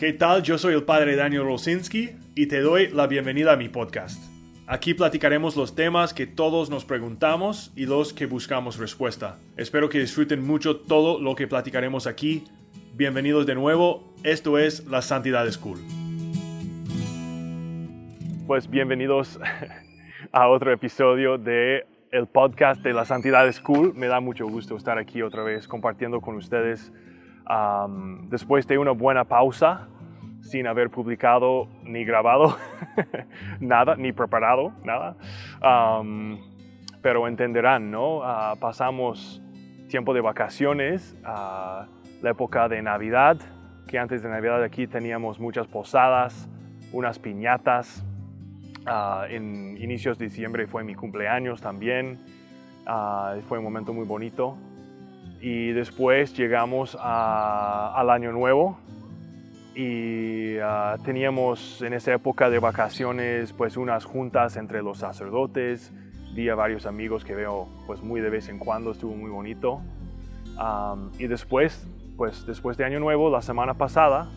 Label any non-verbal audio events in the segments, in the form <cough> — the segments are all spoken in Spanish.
¿Qué tal? Yo soy el padre Daniel Rosinski y te doy la bienvenida a mi podcast. Aquí platicaremos los temas que todos nos preguntamos y los que buscamos respuesta. Espero que disfruten mucho todo lo que platicaremos aquí. Bienvenidos de nuevo, esto es La Santidad School. Pues bienvenidos <laughs> a otro episodio de el podcast de La Santidad School. Me da mucho gusto estar aquí otra vez compartiendo con ustedes después de una buena pausa sin haber publicado ni grabado <laughs> nada, ni preparado nada. Pero entenderán, ¿no? Uh, pasamos tiempo de vacaciones, uh, la época de Navidad, que antes de Navidad aquí teníamos muchas posadas, unas piñatas. Uh, en inicios de diciembre fue mi cumpleaños también. fue un momento muy bonito. Y después llegamos al Año Nuevo, y ah, teníamos en esa época de vacaciones pues unas juntas entre los sacerdotes, vi a varios amigos que veo pues muy de vez en cuando, estuvo muy bonito. y después, pues después de Año Nuevo, la semana pasada,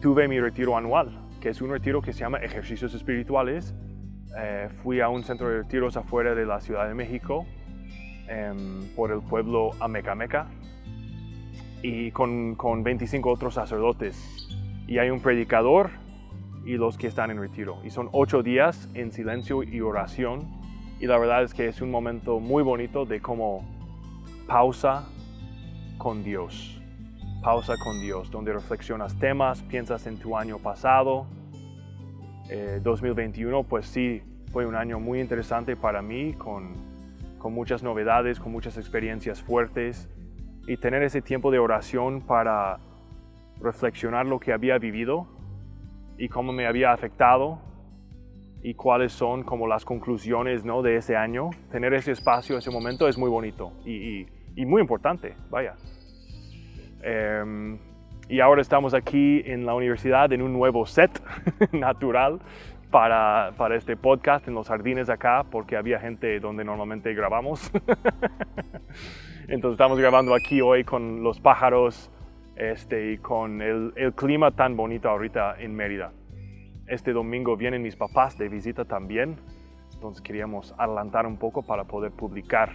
tuve mi retiro anual, que es un retiro que se llama Ejercicios Espirituales. Eh, fui a un centro de retiros afuera de la Ciudad de México, em, por el pueblo Amecameca, y con, con 25 otros sacerdotes. Y hay un predicador y los que están en retiro. Y son ocho días en silencio y oración. Y la verdad es que es un momento muy bonito de como pausa con Dios. Pausa con Dios, donde reflexionas temas, piensas en tu año pasado. 2021, eh, pues sí, fue un año muy interesante para mí, con, con muchas novedades, con muchas experiencias fuertes y tener ese tiempo de oración para reflexionar lo que había vivido y cómo me había afectado y cuáles son como las conclusiones ¿no? de ese año. Tener ese espacio, ese momento es muy bonito y, muy importante, vaya. Em, y ahora estamos aquí en la universidad en un nuevo set <laughs> natural para, para, este podcast en los jardines acá, porque había gente donde normalmente grabamos. <laughs> Entonces estamos grabando aquí hoy con los pájaros este, y con el, el, clima tan bonito ahorita en Mérida. Este domingo vienen mis papás de visita también, entonces queríamos adelantar un poco para poder publicar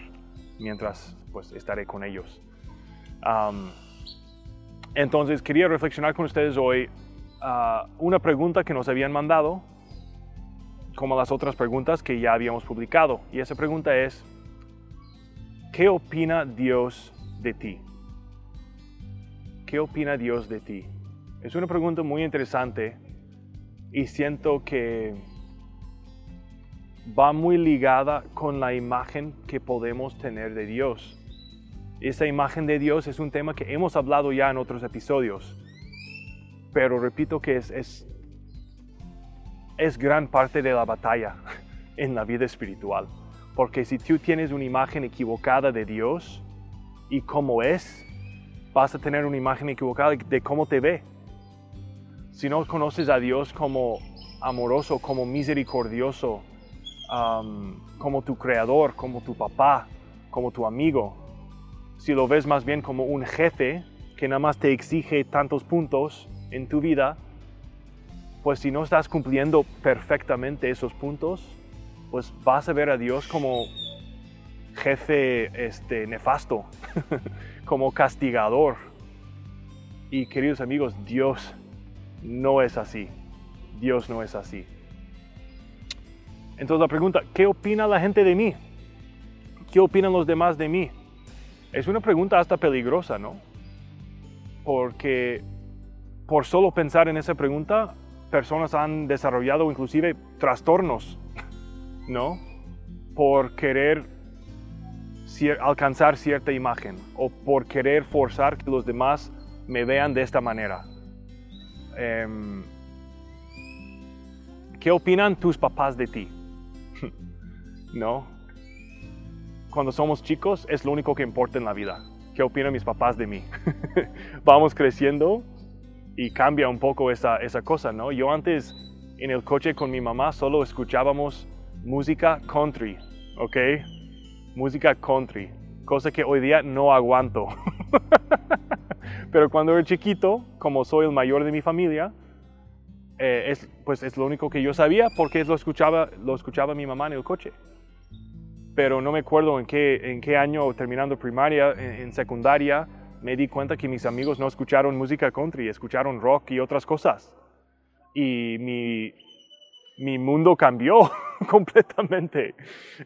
mientras pues estaré con ellos. entonces quería reflexionar con ustedes hoy uh, una pregunta que nos habían mandado, como las otras preguntas que ya habíamos publicado. Y esa pregunta es, ¿Qué opina Dios de ti? ¿Qué opina Dios de ti? Es una pregunta muy interesante y siento que va muy ligada con la imagen que podemos tener de Dios. Esa imagen de Dios es un tema que hemos hablado ya en otros episodios, pero repito que es, es gran parte de la batalla <laughs> en la vida espiritual. Porque si tú tienes una imagen equivocada de Dios y cómo es, vas a tener una imagen equivocada de cómo te ve. Si no conoces a Dios como amoroso, como misericordioso, como tu creador, como tu papá, como tu amigo, si lo ves más bien como un jefe que nada más te exige tantos puntos en tu vida, pues si no estás cumpliendo perfectamente esos puntos, pues vas a ver a Dios como jefe este, nefasto, <laughs> como castigador. Y queridos amigos, Dios no es así. Dios no es así. Entonces la pregunta, ¿qué opina la gente de mí? ¿Qué opinan los demás de mí? Es una pregunta hasta peligrosa, ¿no? Porque por solo pensar en esa pregunta, personas han desarrollado inclusive trastornos ¿no? Por querer alcanzar cierta imagen o por querer forzar que los demás me vean de esta manera. Em, ¿Qué opinan tus papás de ti? <laughs> ¿No? Cuando somos chicos es lo único que importa en la vida. ¿Qué opinan mis papás de mí? <laughs> Vamos creciendo y cambia un poco esa, esa cosa, ¿no? Yo antes en el coche con mi mamá solo escuchábamos música country, ¿ok? Música country, cosa que hoy día no aguanto. <laughs> Pero cuando era chiquito, como soy el mayor de mi familia, eh, es, pues es lo único que yo sabía porque lo escuchaba, lo escuchaba mi mamá en el coche. Pero no me acuerdo en qué, en qué año terminando primaria, en, secundaria, me di cuenta que mis amigos no escucharon música country, escucharon rock y otras cosas. Y mi, mi mundo cambió <laughs> completamente.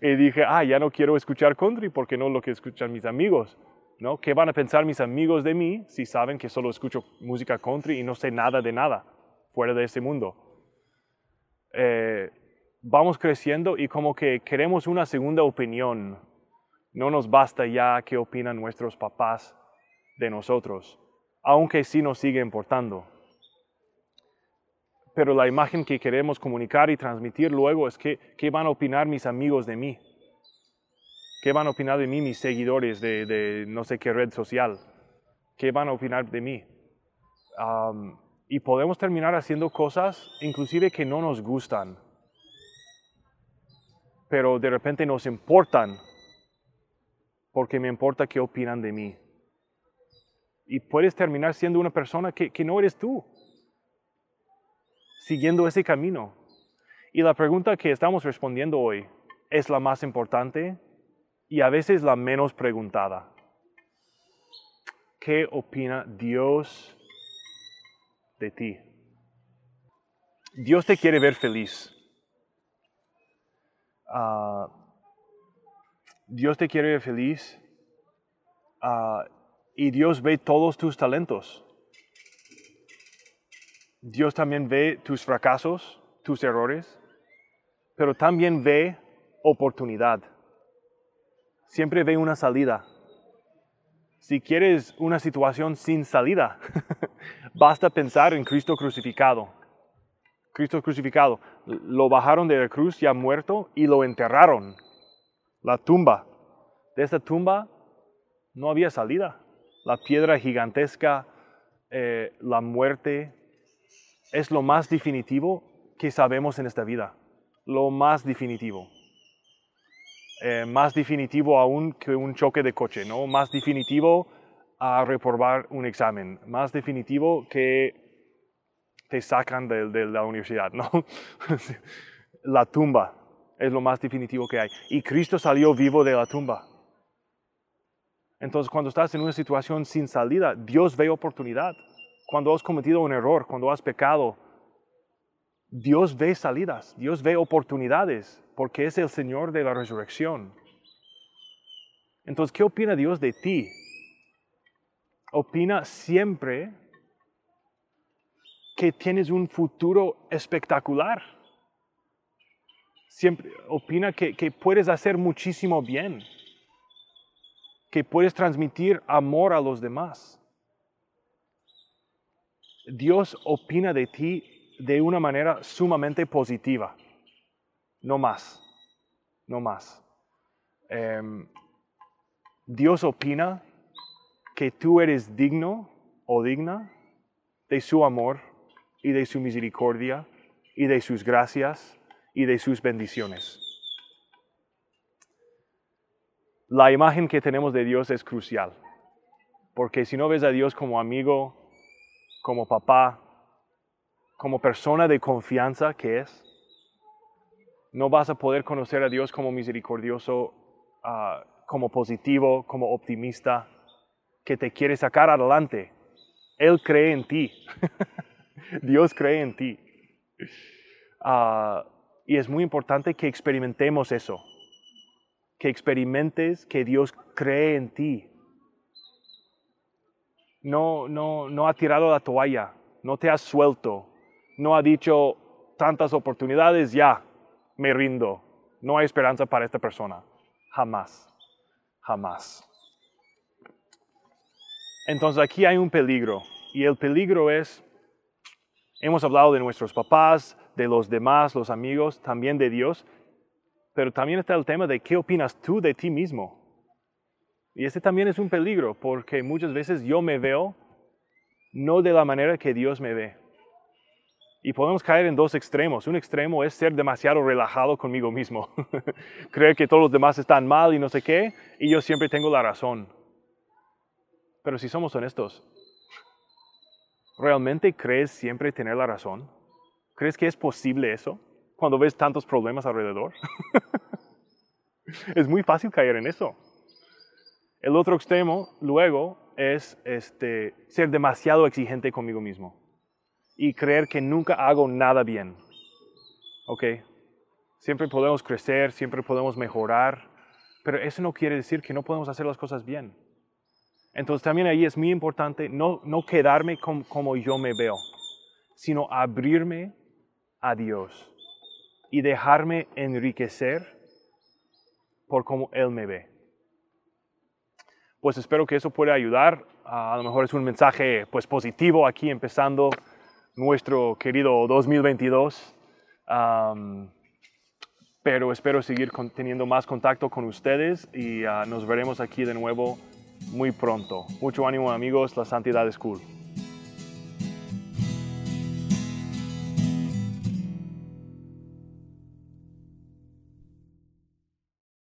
Y dije, ah, ya no quiero escuchar country porque no es lo que escuchan mis amigos. ¿no? ¿Qué van a pensar mis amigos de mí si saben que solo escucho música country y no sé nada de nada fuera de este mundo? Eh, vamos creciendo y como que queremos una segunda opinión. No nos basta ya qué opinan nuestros papás de nosotros, aunque sí nos sigue importando pero la imagen que queremos comunicar y transmitir luego es que, qué van a opinar mis amigos de mí. ¿Qué van a opinar de mí mis seguidores de, no sé qué red social? ¿Qué van a opinar de mí? y podemos terminar haciendo cosas inclusive que no nos gustan, pero de repente nos importan porque me importa qué opinan de mí. Y puedes terminar siendo una persona que, que no eres tú siguiendo ese camino. Y la pregunta que estamos respondiendo hoy es la más importante y a veces la menos preguntada. ¿Qué opina Dios de ti? Dios te quiere ver feliz. Ah, Dios te quiere ver feliz ah, y Dios ve todos tus talentos. Dios también ve tus fracasos, tus errores, pero también ve oportunidad. Siempre ve una salida. Si quieres una situación sin salida, <laughs> basta pensar en Cristo crucificado. Cristo crucificado. Lo bajaron de la cruz ya muerto y lo enterraron. La tumba. De esta tumba no había salida. La piedra gigantesca, eh, la muerte, es lo más definitivo que sabemos en esta vida. Lo más definitivo. Eh, más definitivo aún que un choque de coche, ¿no? Más definitivo a reprobar un examen. Más definitivo que te sacan de, de la universidad, ¿no? <laughs> la tumba es lo más definitivo que hay. Y Cristo salió vivo de la tumba. Entonces, cuando estás en una situación sin salida, Dios ve oportunidad cuando has cometido un error, cuando has pecado, Dios ve salidas, Dios ve oportunidades, porque es el Señor de la resurrección. Entonces, ¿qué opina Dios de ti? Opina siempre que tienes un futuro espectacular. Siempre opina que, que puedes hacer muchísimo bien, que puedes transmitir amor a los demás. Dios opina de ti de una manera sumamente positiva. No más, no más. Em, Dios opina que tú eres digno o digna de su amor y de su misericordia y de sus gracias y de sus bendiciones. La imagen que tenemos de Dios es crucial, porque si no ves a Dios como amigo, como papá, como persona de confianza que es, no vas a poder conocer a Dios como misericordioso, ah, como positivo, como optimista, que te quiere sacar adelante. Él cree en ti. <laughs> Dios cree en ti. Ah, y es muy importante que experimentemos eso. Que experimentes que Dios cree en ti no, no, no ha tirado la toalla, no te ha suelto, no ha dicho tantas oportunidades, ya, me rindo, no hay esperanza para esta persona. Jamás, jamás. Entonces aquí hay un peligro y el peligro es, hemos hablado de nuestros papás, de los demás, los amigos, también de Dios, pero también está el tema de qué opinas tú de ti mismo. Y este también es un peligro porque muchas veces yo me veo no de la manera que Dios me ve. Y podemos caer en dos extremos. Un extremo es ser demasiado relajado conmigo mismo. <laughs> Creer que todos los demás están mal y no sé qué, y yo siempre tengo la razón. Pero si somos honestos, ¿Realmente crees siempre tener la razón? ¿Crees que es posible eso cuando ves tantos problemas alrededor? <laughs> es muy fácil caer en eso. El otro extremo, luego, es este, ser demasiado exigente conmigo mismo y creer que nunca hago nada bien. ¿Ok? Siempre podemos crecer, siempre podemos mejorar, pero eso no quiere decir que no podemos hacer las cosas bien. Entonces también ahí es muy importante no, no quedarme como yo me veo, sino abrirme a Dios y dejarme enriquecer por cómo Él me ve. Pues espero que eso pueda ayudar. a lo mejor es un mensaje pues, positivo aquí empezando nuestro querido 2022. pero espero seguir teniendo más contacto con ustedes y ah, nos veremos aquí de nuevo muy pronto. Mucho ánimo amigos, la Santidad es cool.